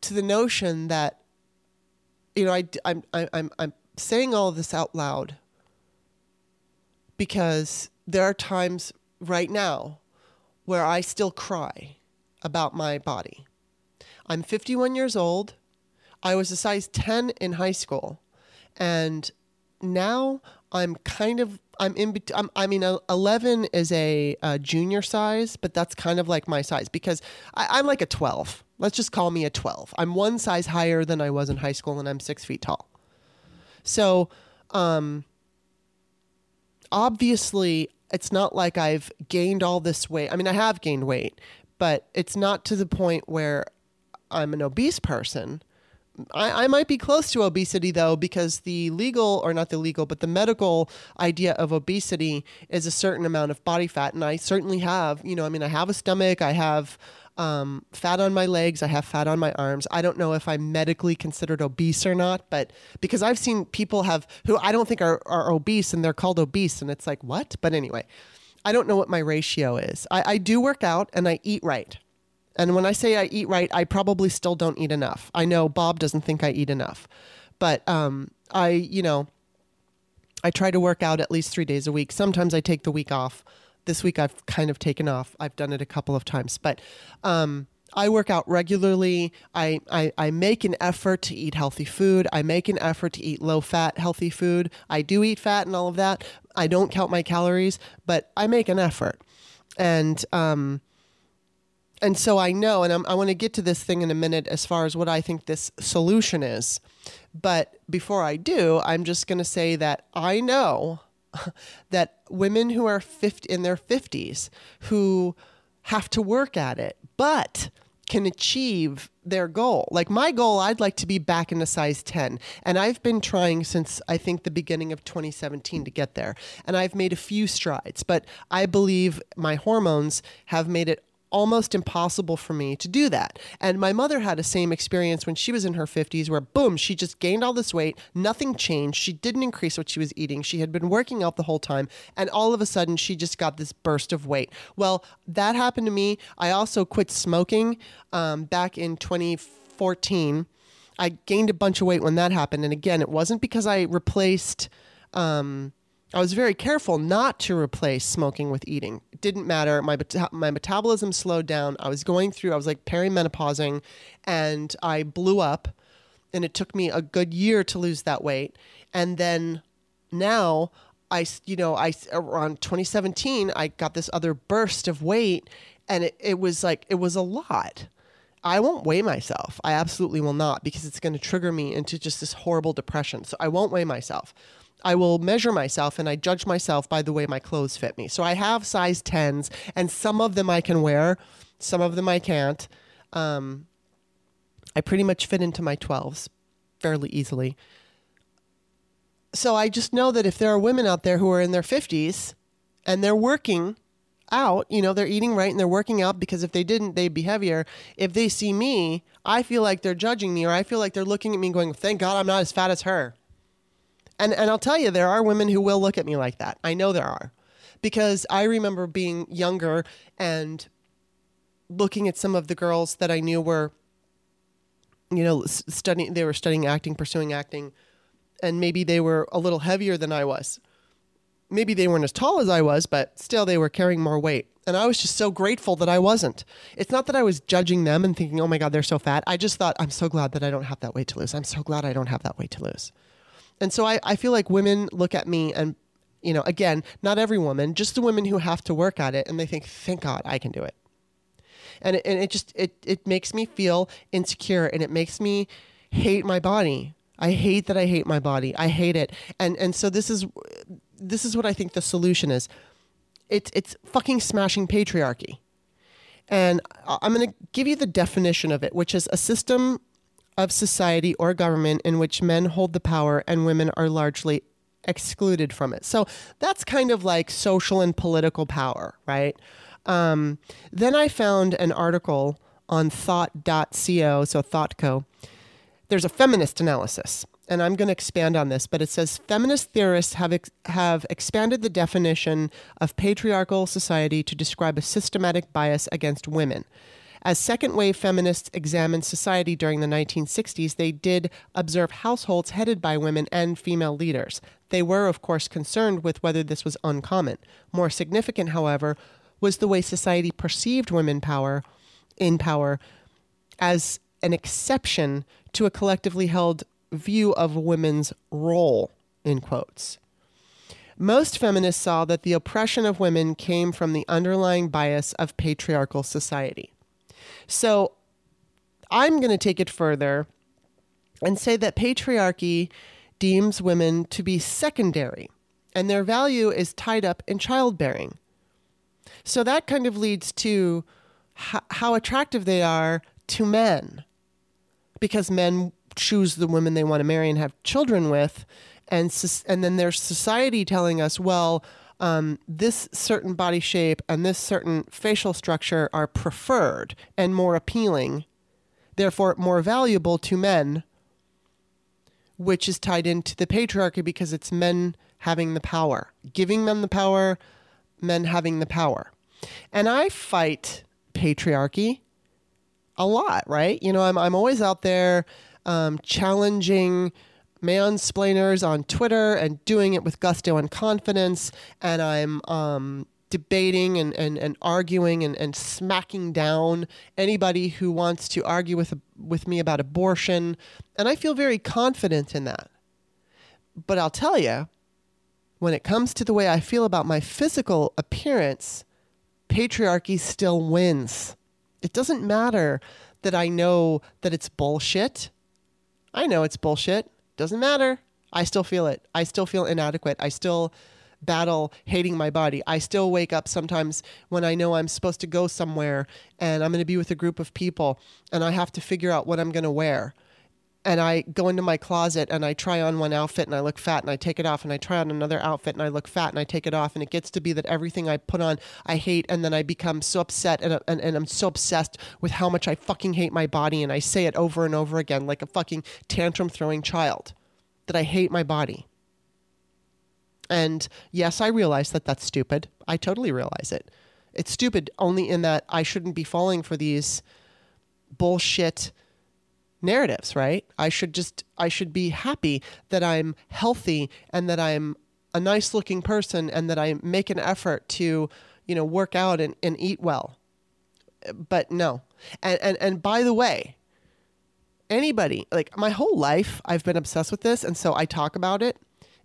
to the notion that you know I, I'm I'm I'm saying all this out loud because there are times right now where I still cry about my body. I'm 51 years old. I was a size 10 in high school, and now I'm kind of I'm in between. I mean, eleven is a, a, junior size, but that's kind of like my size because I, am like a twelve. Let's just call me a twelve. I'm one size higher than I was in high school, and I'm six feet tall. So, um, obviously, it's not like I've gained all this weight. I mean, I have gained weight, but it's not to the point where I'm an obese person. I, I might be close to obesity though, because the legal, or not the legal, but the medical idea of obesity is a certain amount of body fat. And I certainly have, you know, I mean, I have a stomach, I have um, fat on my legs, I have fat on my arms. I don't know if I'm medically considered obese or not, but because I've seen people have who I don't think are, are obese and they're called obese, and it's like, what? But anyway, I don't know what my ratio is. I, I do work out and I eat right. And when I say I eat right, I probably still don't eat enough. I know Bob doesn't think I eat enough, but um, I, you know, I try to work out at least three days a week. Sometimes I take the week off. This week I've kind of taken off. I've done it a couple of times, but um, I work out regularly. I, I, I make an effort to eat healthy food. I make an effort to eat low fat, healthy food. I do eat fat and all of that. I don't count my calories, but I make an effort. And, um, and so I know, and I'm, i want to get to this thing in a minute as far as what I think this solution is. But before I do, I'm just going to say that I know [LAUGHS] that women who are 50 in their 50s who have to work at it, but can achieve their goal. Like my goal, I'd like to be back in a size 10. And I've been trying since I think the beginning of 2017 to get there. And I've made a few strides, but I believe my hormones have made it almost impossible for me to do that. And my mother had the same experience when she was in her 50s where boom, she just gained all this weight, nothing changed. She didn't increase what she was eating. She had been working out the whole time and all of a sudden she just got this burst of weight. Well, that happened to me. I also quit smoking um, back in 2014. I gained a bunch of weight when that happened. And again, it wasn't because I replaced um, I was very careful not to replace smoking with eating. It didn't matter. My my metabolism slowed down. I was going through. I was like perimenopausing, and I blew up. And it took me a good year to lose that weight. And then now I, you know, I around 2017, I got this other burst of weight, and it, it was like it was a lot. I won't weigh myself. I absolutely will not because it's going to trigger me into just this horrible depression. So I won't weigh myself. I will measure myself and I judge myself by the way my clothes fit me. So I have size 10s, and some of them I can wear, some of them I can't. Um, I pretty much fit into my 12s fairly easily. So I just know that if there are women out there who are in their 50s and they're working out, you know, they're eating right and they're working out because if they didn't, they'd be heavier. If they see me, I feel like they're judging me or I feel like they're looking at me going, thank God I'm not as fat as her. And and I'll tell you, there are women who will look at me like that. I know there are, because I remember being younger and looking at some of the girls that I knew were, you know, studying. They were studying acting, pursuing acting, and maybe they were a little heavier than I was. Maybe they weren't as tall as I was, but still they were carrying more weight. And I was just so grateful that I wasn't. It's not that I was judging them and thinking, oh my God, they're so fat. I just thought, I'm so glad that I don't have that weight to lose. I'm so glad I don't have that weight to lose. And so I, I feel like women look at me and, you know, again, not every woman, just the women who have to work at it and they think, thank God I can do it. And it, and it just, it, it makes me feel insecure and it makes me hate my body. I hate that I hate my body. I hate it. And, and so this is, this is what I think the solution is. It's, it's fucking smashing patriarchy. And I'm going to give you the definition of it, which is a system of society or government in which men hold the power and women are largely excluded from it. So that's kind of like social and political power, right? Um, then I found an article on thought.co, so ThoughtCo. There's a feminist analysis, and I'm going to expand on this, but it says feminist theorists have, ex- have expanded the definition of patriarchal society to describe a systematic bias against women. As second wave feminists examined society during the 1960s, they did observe households headed by women and female leaders. They were, of course, concerned with whether this was uncommon. More significant, however, was the way society perceived women power in power as an exception to a collectively held view of women's role in quotes. Most feminists saw that the oppression of women came from the underlying bias of patriarchal society. So I'm going to take it further and say that patriarchy deems women to be secondary and their value is tied up in childbearing. So that kind of leads to h- how attractive they are to men because men choose the women they want to marry and have children with and and then there's society telling us well um, this certain body shape and this certain facial structure are preferred and more appealing, therefore more valuable to men, which is tied into the patriarchy because it's men having the power, giving them the power, men having the power. And I fight patriarchy a lot, right? You know, I'm, I'm always out there um, challenging mansplainers on Twitter and doing it with gusto and confidence. And I'm um, debating and, and, and arguing and, and smacking down anybody who wants to argue with, with me about abortion. And I feel very confident in that. But I'll tell you, when it comes to the way I feel about my physical appearance, patriarchy still wins. It doesn't matter that I know that it's bullshit. I know it's bullshit. Doesn't matter. I still feel it. I still feel inadequate. I still battle hating my body. I still wake up sometimes when I know I'm supposed to go somewhere and I'm going to be with a group of people and I have to figure out what I'm going to wear. And I go into my closet and I try on one outfit and I look fat and I take it off and I try on another outfit and I look fat and I take it off and it gets to be that everything I put on I hate and then I become so upset and, and, and I'm so obsessed with how much I fucking hate my body and I say it over and over again like a fucking tantrum throwing child that I hate my body. And yes, I realize that that's stupid. I totally realize it. It's stupid only in that I shouldn't be falling for these bullshit narratives, right? I should just I should be happy that I'm healthy and that I'm a nice looking person and that I make an effort to, you know, work out and, and eat well. But no. And and and by the way, anybody, like my whole life I've been obsessed with this and so I talk about it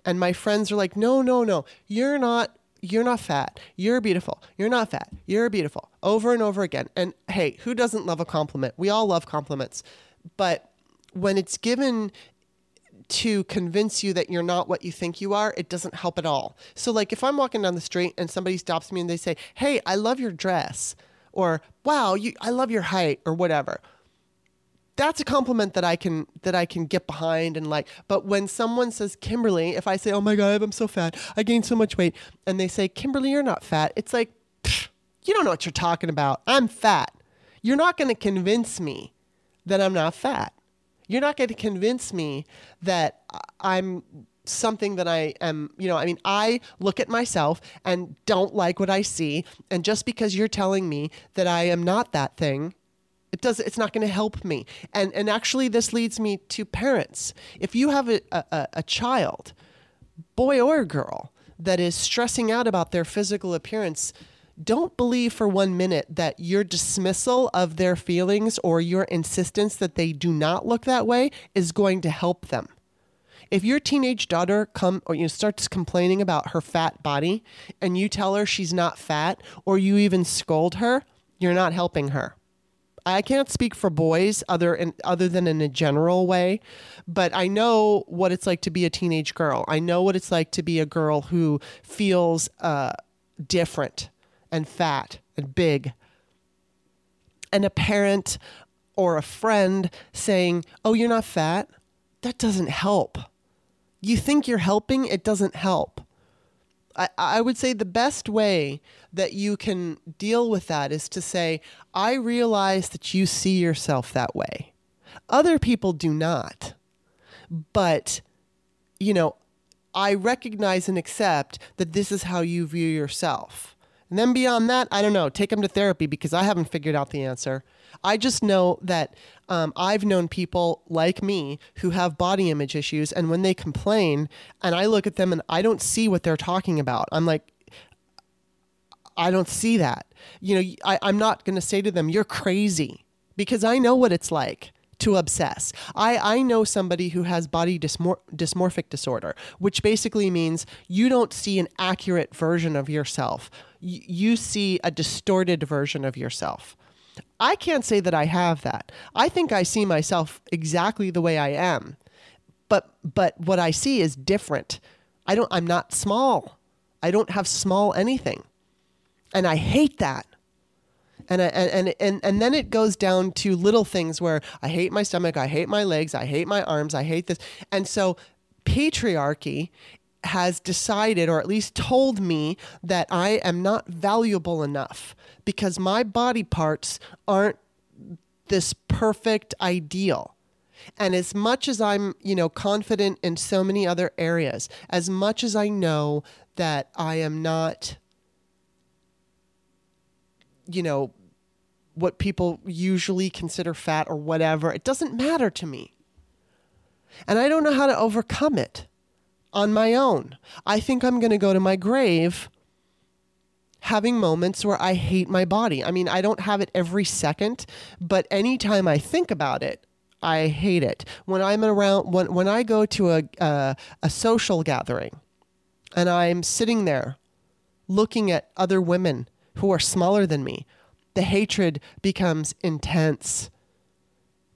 and my friends are like, no, no, no, you're not. You're not fat. You're beautiful. You're not fat. You're beautiful. Over and over again. And hey, who doesn't love a compliment? We all love compliments. But when it's given to convince you that you're not what you think you are, it doesn't help at all. So, like, if I'm walking down the street and somebody stops me and they say, Hey, I love your dress, or Wow, you, I love your height, or whatever, that's a compliment that I can that I can get behind and like. But when someone says Kimberly, if I say, "Oh my god, I'm so fat. I gained so much weight," and they say, "Kimberly, you're not fat," it's like, you don't know what you're talking about. I'm fat. You're not going to convince me that I'm not fat. You're not going to convince me that I'm something that I am, you know, I mean, I look at myself and don't like what I see. And just because you're telling me that I am not that thing it does it's not going to help me and and actually this leads me to parents if you have a, a, a child boy or girl that is stressing out about their physical appearance don't believe for one minute that your dismissal of their feelings or your insistence that they do not look that way is going to help them if your teenage daughter come or you know, starts complaining about her fat body and you tell her she's not fat or you even scold her you're not helping her I can't speak for boys other in, other than in a general way, but I know what it's like to be a teenage girl. I know what it's like to be a girl who feels uh, different and fat and big. And a parent or a friend saying, "Oh, you're not fat." That doesn't help. You think you're helping, it doesn't help. I, I would say the best way that you can deal with that is to say, I realize that you see yourself that way. Other people do not. But, you know, I recognize and accept that this is how you view yourself. And then beyond that, I don't know, take them to therapy because I haven't figured out the answer. I just know that um, I've known people like me who have body image issues, and when they complain, and I look at them and I don't see what they're talking about, I'm like, I don't see that. You know, I, I'm not going to say to them, you're crazy, because I know what it's like to obsess. I, I know somebody who has body dysmor- dysmorphic disorder, which basically means you don't see an accurate version of yourself. Y- you see a distorted version of yourself. I can't say that I have that. I think I see myself exactly the way I am. But but what I see is different. I don't I'm not small. I don't have small anything. And I hate that. And, and and and then it goes down to little things where I hate my stomach, I hate my legs, I hate my arms, I hate this. And so patriarchy has decided, or at least told me, that I am not valuable enough because my body parts aren't this perfect ideal. And as much as I'm, you know, confident in so many other areas, as much as I know that I am not, you know, what people usually consider fat or whatever, it doesn't matter to me. And I don't know how to overcome it on my own. I think I'm going to go to my grave having moments where I hate my body. I mean, I don't have it every second, but anytime I think about it, I hate it. When I'm around, when, when I go to a, uh, a social gathering and I'm sitting there looking at other women who are smaller than me, the hatred becomes intense.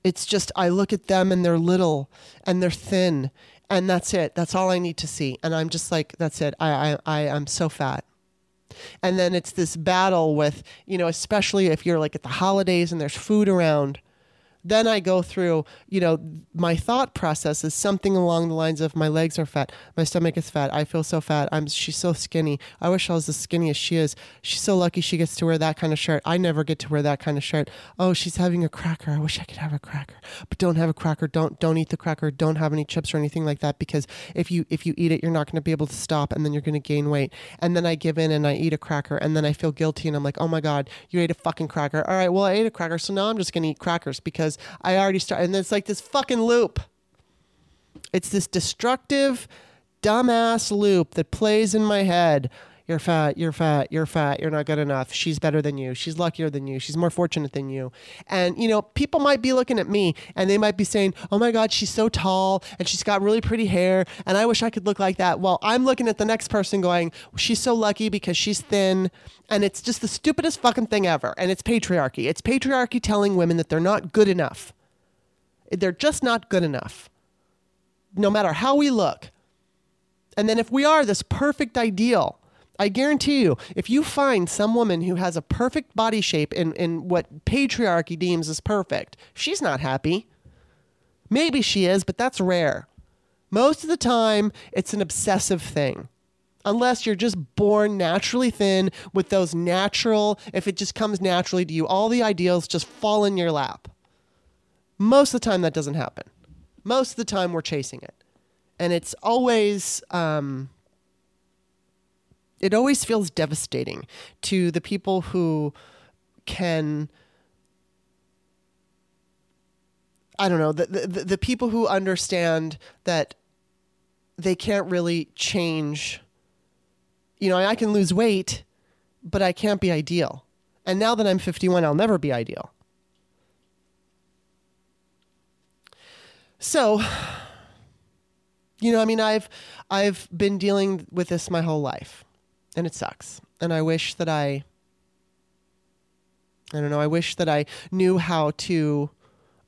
It's just, I look at them and they're little and they're thin and that's it. That's all I need to see. And I'm just like, that's it. I, I, I am so fat. And then it's this battle with, you know, especially if you're like at the holidays and there's food around then I go through, you know, my thought process is something along the lines of my legs are fat, my stomach is fat, I feel so fat, I'm she's so skinny. I wish I was as skinny as she is. She's so lucky she gets to wear that kind of shirt. I never get to wear that kind of shirt. Oh, she's having a cracker. I wish I could have a cracker. But don't have a cracker. Don't don't eat the cracker. Don't have any chips or anything like that because if you if you eat it, you're not going to be able to stop and then you're going to gain weight. And then I give in and I eat a cracker and then I feel guilty and I'm like, "Oh my god, you ate a fucking cracker." All right, well, I ate a cracker, so now I'm just going to eat crackers because because I already started. And it's like this fucking loop. It's this destructive, dumbass loop that plays in my head. You're fat, you're fat, you're fat, you're not good enough. She's better than you. She's luckier than you. She's more fortunate than you. And, you know, people might be looking at me and they might be saying, oh my God, she's so tall and she's got really pretty hair and I wish I could look like that. Well, I'm looking at the next person going, she's so lucky because she's thin. And it's just the stupidest fucking thing ever. And it's patriarchy. It's patriarchy telling women that they're not good enough. They're just not good enough, no matter how we look. And then if we are this perfect ideal, I guarantee you, if you find some woman who has a perfect body shape in, in what patriarchy deems as perfect, she's not happy. Maybe she is, but that's rare. Most of the time, it's an obsessive thing. Unless you're just born naturally thin with those natural, if it just comes naturally to you, all the ideals just fall in your lap. Most of the time, that doesn't happen. Most of the time, we're chasing it. And it's always, um, it always feels devastating to the people who can I don't know the, the the people who understand that they can't really change. You know I can lose weight but I can't be ideal. And now that I'm 51 I'll never be ideal. So you know I mean I've I've been dealing with this my whole life and it sucks. And I wish that I I don't know, I wish that I knew how to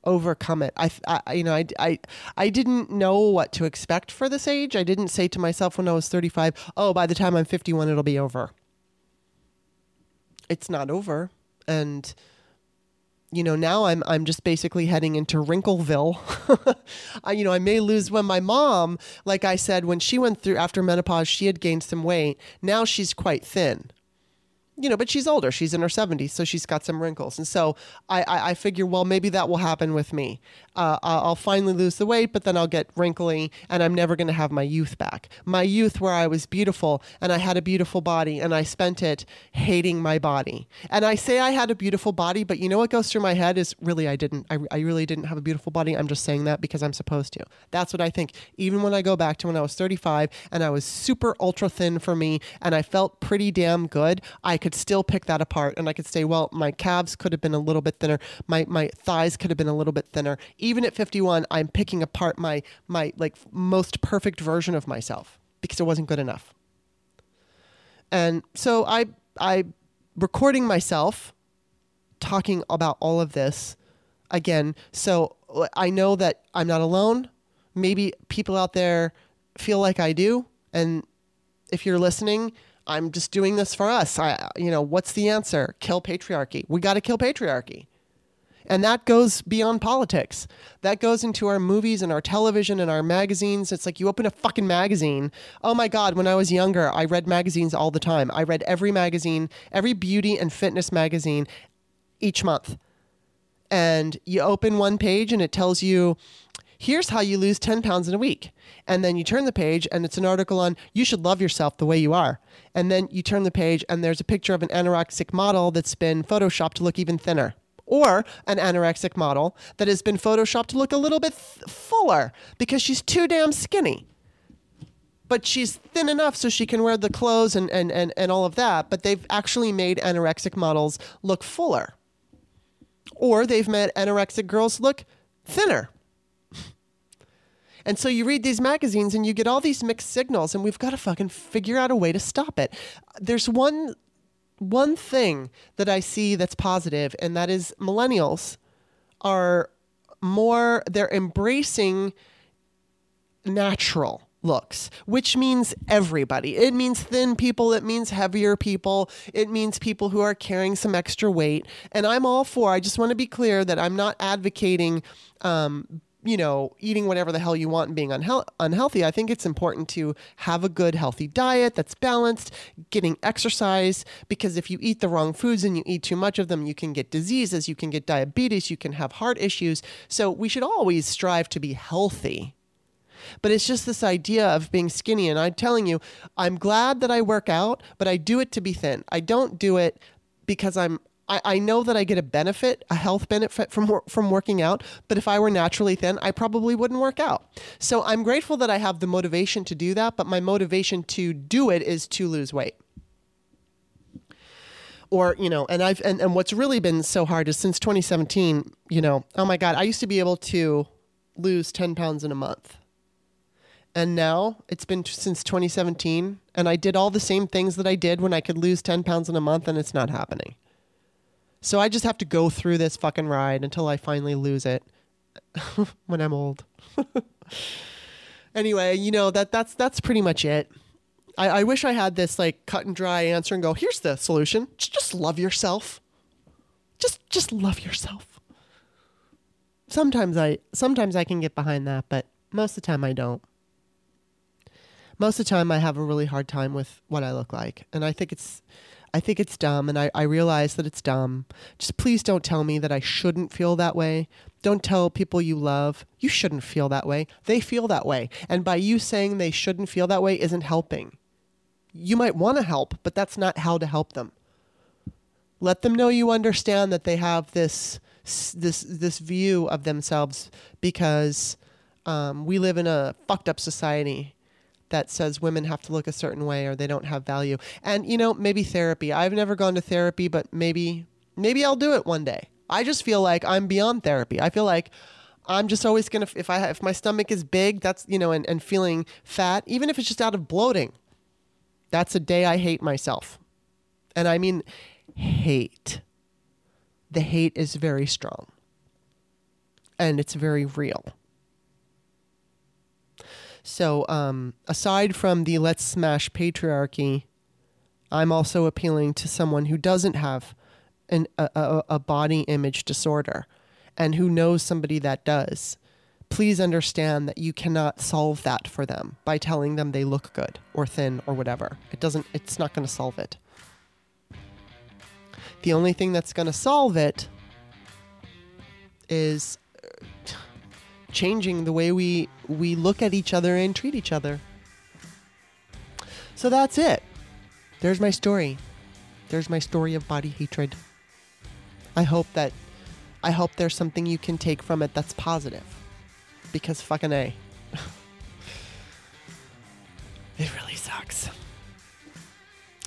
overcome it. I, I you know, I, I, I didn't know what to expect for this age. I didn't say to myself when I was 35, oh, by the time I'm 51, it'll be over. It's not over. And, you know, now I'm I'm just basically heading into Wrinkleville. [LAUGHS] I, you know, I may lose when my mom, like I said, when she went through after menopause, she had gained some weight. Now she's quite thin you know, but she's older. She's in her 70s, so she's got some wrinkles. And so I, I, I figure, well, maybe that will happen with me. Uh, I'll finally lose the weight, but then I'll get wrinkly, and I'm never going to have my youth back. My youth, where I was beautiful and I had a beautiful body, and I spent it hating my body. And I say I had a beautiful body, but you know what goes through my head is really I didn't. I, I really didn't have a beautiful body. I'm just saying that because I'm supposed to. That's what I think. Even when I go back to when I was 35 and I was super ultra thin for me, and I felt pretty damn good, I could still pick that apart and I could say, well, my calves could have been a little bit thinner, my my thighs could have been a little bit thinner. At 51, I'm picking apart my my like most perfect version of myself because it wasn't good enough. And so I I recording myself talking about all of this again. So uh, I know that I'm not alone. Maybe people out there feel like I do and if you're listening, I'm just doing this for us. I, you know, what's the answer? Kill patriarchy. We got to kill patriarchy. And that goes beyond politics. That goes into our movies and our television and our magazines. It's like you open a fucking magazine. Oh my God, when I was younger, I read magazines all the time. I read every magazine, every beauty and fitness magazine each month. And you open one page and it tells you, here's how you lose 10 pounds in a week. And then you turn the page and it's an article on you should love yourself the way you are. And then you turn the page and there's a picture of an anorexic model that's been photoshopped to look even thinner. Or an anorexic model that has been photoshopped to look a little bit th- fuller because she's too damn skinny. But she's thin enough so she can wear the clothes and, and, and, and all of that. But they've actually made anorexic models look fuller. Or they've made anorexic girls look thinner and so you read these magazines and you get all these mixed signals, and we've got to fucking figure out a way to stop it. There's one one thing that I see that's positive, and that is millennials are more they're embracing natural looks, which means everybody. It means thin people, it means heavier people, it means people who are carrying some extra weight. And I'm all for, I just want to be clear that I'm not advocating um, you know, eating whatever the hell you want and being unhe- unhealthy. I think it's important to have a good, healthy diet that's balanced, getting exercise, because if you eat the wrong foods and you eat too much of them, you can get diseases, you can get diabetes, you can have heart issues. So we should always strive to be healthy. But it's just this idea of being skinny. And I'm telling you, I'm glad that I work out, but I do it to be thin. I don't do it because I'm I, I know that I get a benefit, a health benefit from from working out, but if I were naturally thin, I probably wouldn't work out. So I'm grateful that I have the motivation to do that, but my motivation to do it is to lose weight. Or, you know, and I've and, and what's really been so hard is since 2017, you know, oh my God, I used to be able to lose 10 pounds in a month. And now it's been t- since 2017, and I did all the same things that I did when I could lose 10 pounds in a month, and it's not happening. So I just have to go through this fucking ride until I finally lose it [LAUGHS] when I'm old. [LAUGHS] anyway, you know that that's that's pretty much it. I, I wish I had this like cut and dry answer and go, here's the solution. Just, love yourself. Just just love yourself. Sometimes I sometimes I can get behind that, but most of the time I don't. Most of the time I have a really hard time with what I look like. And I think it's I think it's dumb and I, I realize that it's dumb. Just please don't tell me that I shouldn't feel that way. Don't tell people you love you shouldn't feel that way. They feel that way. And by you saying they shouldn't feel that way isn't helping. You might want to help, but that's not how to help them. Let them know you understand that they have this this this view of themselves because um, we live in a fucked up society that says women have to look a certain way or they don't have value. And you know, maybe therapy. I've never gone to therapy, but maybe maybe I'll do it one day. I just feel like I'm beyond therapy. I feel like I'm just always gonna if I if my stomach is big, that's you know, and, and feeling fat, even if it's just out of bloating, that's a day I hate myself. And I mean hate. The hate is very strong. And it's very real. So, um, aside from the let's smash patriarchy, I'm also appealing to someone who doesn't have an, a, a, a body image disorder and who knows somebody that does. Please understand that you cannot solve that for them by telling them they look good or thin or whatever. It doesn't, it's not going to solve it. The only thing that's going to solve it is changing the way we we look at each other and treat each other. So that's it. There's my story. There's my story of body hatred. I hope that I hope there's something you can take from it that's positive. Because fucking A. [LAUGHS] it really sucks.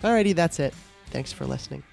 Alrighty, that's it. Thanks for listening.